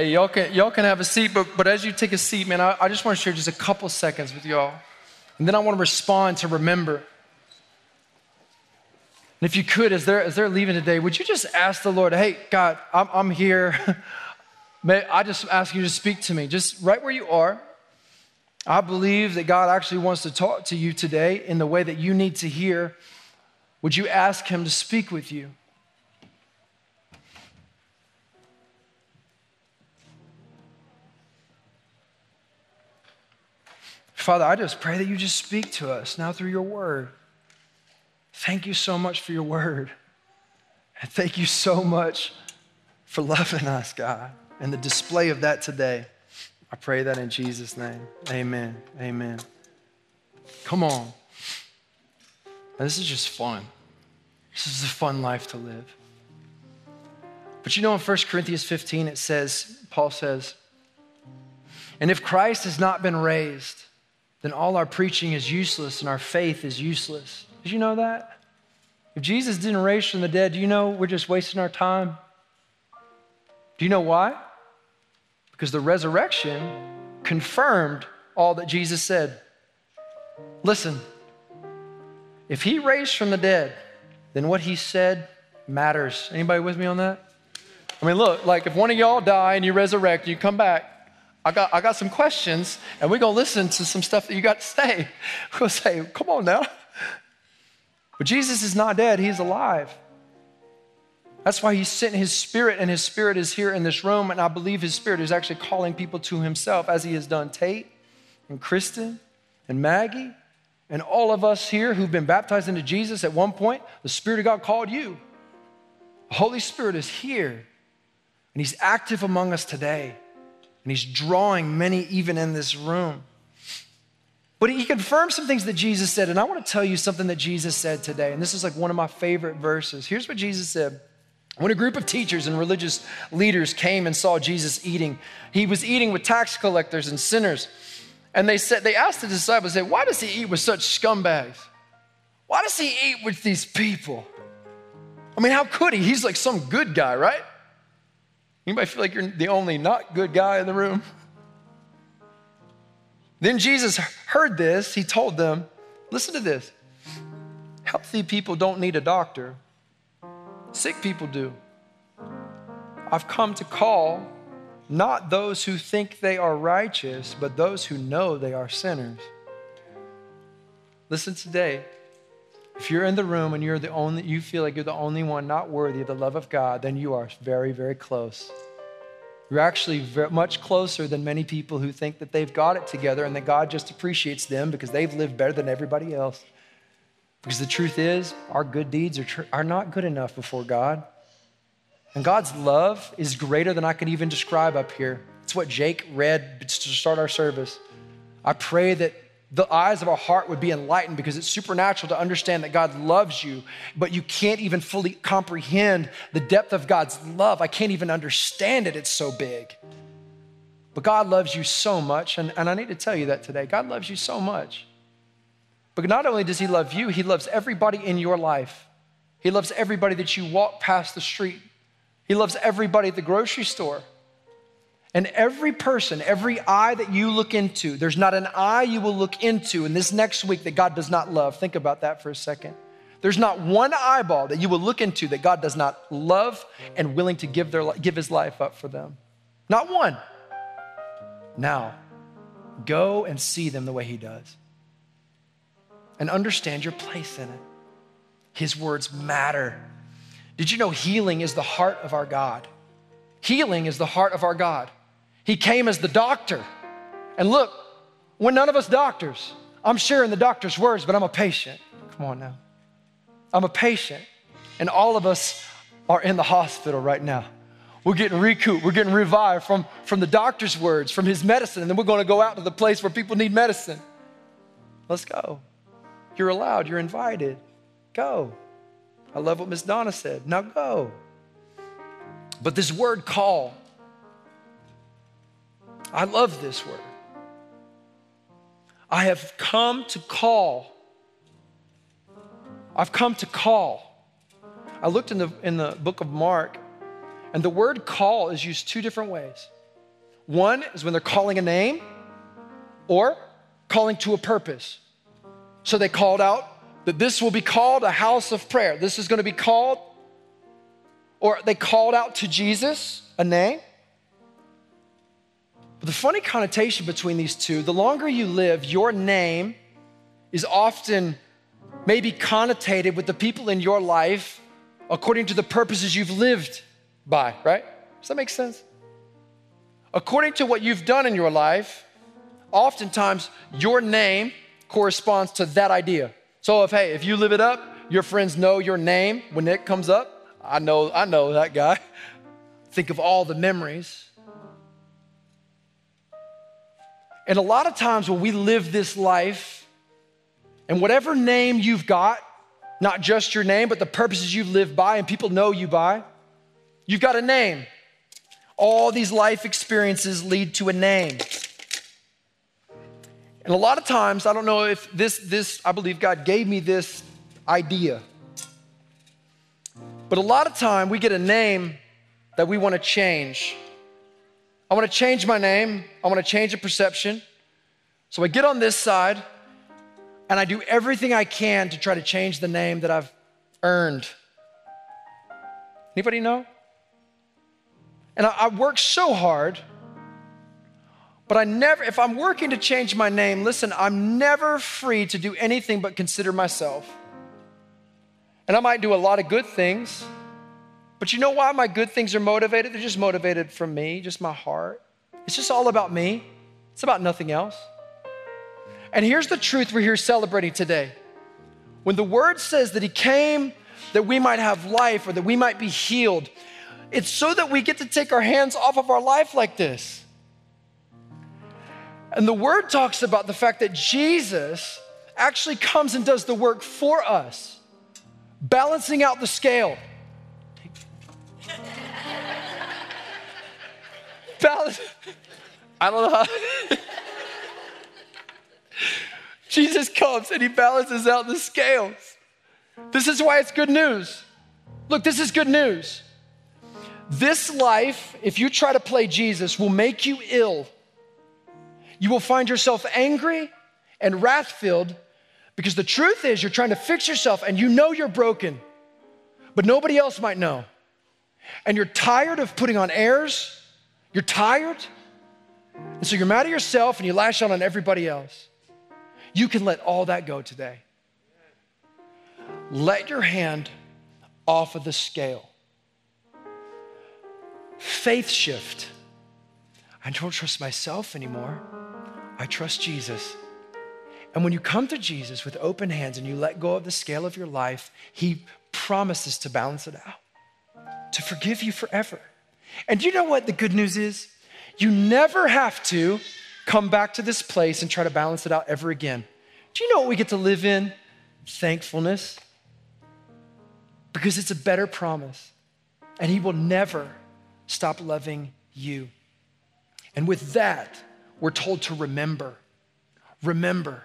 Hey, y'all can, y'all can have a seat, but, but as you take a seat, man, I, I just want to share just a couple seconds with y'all. And then I want to respond to remember. And if you could, as they're, as they're leaving today, would you just ask the Lord, hey, God, I'm, I'm here. May I just ask you to speak to me, just right where you are. I believe that God actually wants to talk to you today in the way that you need to hear. Would you ask Him to speak with you? Father, I just pray that you just speak to us now through your word. Thank you so much for your word. And thank you so much for loving us, God, and the display of that today. I pray that in Jesus' name. Amen. Amen. Come on. Now, this is just fun. This is a fun life to live. But you know, in 1 Corinthians 15, it says, Paul says, and if Christ has not been raised, then all our preaching is useless and our faith is useless. Did you know that? If Jesus didn't raise from the dead, do you know we're just wasting our time? Do you know why? Because the resurrection confirmed all that Jesus said. Listen, if he raised from the dead, then what he said matters. Anybody with me on that? I mean, look, like if one of y'all die and you resurrect, you come back, I got, I got some questions, and we're going to listen to some stuff that you got to say. We'll say, come on now. But Jesus is not dead, he's alive. That's why he sent his spirit, and his spirit is here in this room. And I believe his spirit is actually calling people to himself, as he has done Tate and Kristen and Maggie and all of us here who've been baptized into Jesus at one point. The Spirit of God called you. The Holy Spirit is here, and he's active among us today. And he's drawing many even in this room. But he confirms some things that Jesus said. And I want to tell you something that Jesus said today. And this is like one of my favorite verses. Here's what Jesus said. When a group of teachers and religious leaders came and saw Jesus eating, he was eating with tax collectors and sinners. And they said, they asked the disciples, they said, why does he eat with such scumbags? Why does he eat with these people? I mean, how could he? He's like some good guy, right? Anybody feel like you're the only not good guy in the room? Then Jesus heard this. He told them, listen to this. Healthy people don't need a doctor, sick people do. I've come to call not those who think they are righteous, but those who know they are sinners. Listen today. If you're in the room and you're the only, you feel like you're the only one not worthy of the love of God, then you are very, very close. You're actually very, much closer than many people who think that they've got it together and that God just appreciates them because they've lived better than everybody else. Because the truth is, our good deeds are, tr- are not good enough before God. And God's love is greater than I can even describe up here. It's what Jake read to start our service. I pray that the eyes of our heart would be enlightened because it's supernatural to understand that God loves you, but you can't even fully comprehend the depth of God's love. I can't even understand it, it's so big. But God loves you so much, and, and I need to tell you that today. God loves you so much. But not only does He love you, He loves everybody in your life. He loves everybody that you walk past the street, He loves everybody at the grocery store. And every person, every eye that you look into, there's not an eye you will look into in this next week that God does not love. Think about that for a second. There's not one eyeball that you will look into that God does not love and willing to give, their, give his life up for them. Not one. Now, go and see them the way he does. And understand your place in it. His words matter. Did you know healing is the heart of our God? Healing is the heart of our God. He came as the doctor. And look, we're none of us doctors. I'm sharing the doctor's words, but I'm a patient. Come on now. I'm a patient. And all of us are in the hospital right now. We're getting recouped, we're getting revived from, from the doctor's words, from his medicine, and then we're going to go out to the place where people need medicine. Let's go. You're allowed, you're invited. Go. I love what Miss Donna said. Now go. But this word call, I love this word. I have come to call. I've come to call. I looked in the, in the book of Mark, and the word call is used two different ways. One is when they're calling a name or calling to a purpose. So they called out that this will be called a house of prayer. This is going to be called, or they called out to Jesus a name. But the funny connotation between these two, the longer you live, your name is often maybe connotated with the people in your life according to the purposes you've lived by, right? Does that make sense? According to what you've done in your life, oftentimes your name corresponds to that idea. So if hey, if you live it up, your friends know your name when it comes up. I know, I know that guy. Think of all the memories. And a lot of times when we live this life, and whatever name you've got, not just your name, but the purposes you live by and people know you by, you've got a name. All these life experiences lead to a name. And a lot of times, I don't know if this, this, I believe God gave me this idea. But a lot of time we get a name that we want to change. I want to change my name. I want to change a perception. So I get on this side and I do everything I can to try to change the name that I've earned. Anybody know? And I, I work so hard but I never, if I'm working to change my name, listen, I'm never free to do anything but consider myself. And I might do a lot of good things, but you know why my good things are motivated? They're just motivated from me, just my heart. It's just all about me, it's about nothing else. And here's the truth we're here celebrating today. When the word says that he came that we might have life or that we might be healed, it's so that we get to take our hands off of our life like this. And the word talks about the fact that Jesus actually comes and does the work for us, balancing out the scale. Balance. I don't know how. Jesus comes and he balances out the scales. This is why it's good news. Look, this is good news. This life, if you try to play Jesus, will make you ill you will find yourself angry and wrath filled because the truth is you're trying to fix yourself and you know you're broken, but nobody else might know. And you're tired of putting on airs, you're tired, and so you're mad at yourself and you lash out on everybody else. You can let all that go today. Let your hand off of the scale. Faith shift. I don't trust myself anymore. I trust Jesus. And when you come to Jesus with open hands and you let go of the scale of your life, He promises to balance it out, to forgive you forever. And you know what the good news is? You never have to come back to this place and try to balance it out ever again. Do you know what we get to live in? Thankfulness. Because it's a better promise. And He will never stop loving you. And with that, we're told to remember. Remember.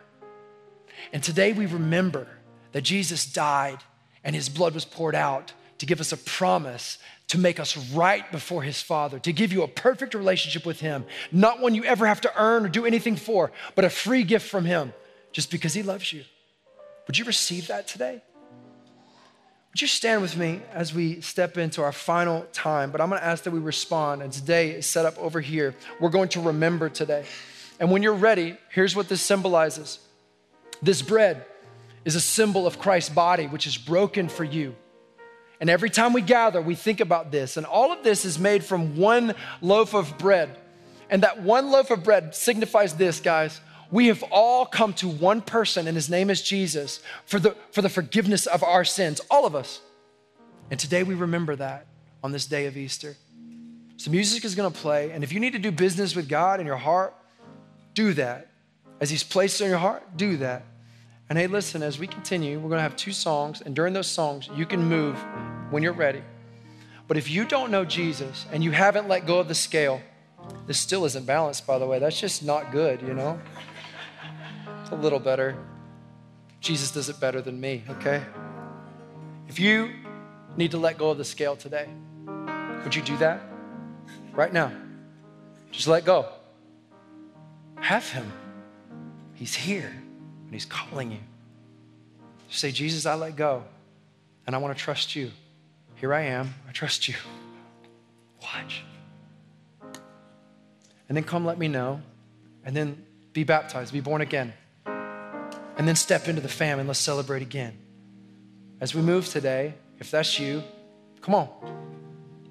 And today we remember that Jesus died and his blood was poured out to give us a promise to make us right before his Father, to give you a perfect relationship with him, not one you ever have to earn or do anything for, but a free gift from him just because he loves you. Would you receive that today? Would you stand with me as we step into our final time? But I'm to ask that we respond. And today is set up over here. We're going to remember today. And when you're ready, here's what this symbolizes this bread is a symbol of Christ's body, which is broken for you. And every time we gather, we think about this. And all of this is made from one loaf of bread. And that one loaf of bread signifies this, guys we have all come to one person, and his name is Jesus, for the, for the forgiveness of our sins, all of us. And today we remember that on this day of Easter. So, music is gonna play, and if you need to do business with God in your heart, do that. As He's placed in your heart, do that. And hey, listen, as we continue, we're going to have two songs. And during those songs, you can move when you're ready. But if you don't know Jesus and you haven't let go of the scale, this still isn't balanced, by the way. That's just not good, you know? It's a little better. Jesus does it better than me, okay? If you need to let go of the scale today, would you do that? Right now. Just let go. Have Him. He's here He's calling you. Say, Jesus, I let go and I want to trust you. Here I am. I trust you. Watch. And then come let me know. And then be baptized, be born again. And then step into the family and let's celebrate again. As we move today, if that's you, come on.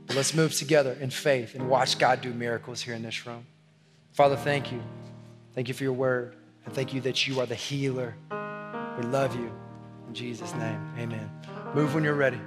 But let's move together in faith and watch God do miracles here in this room. Father, thank you. Thank you for your word. And thank you that you are the healer. We love you. In Jesus' name, amen. Move when you're ready.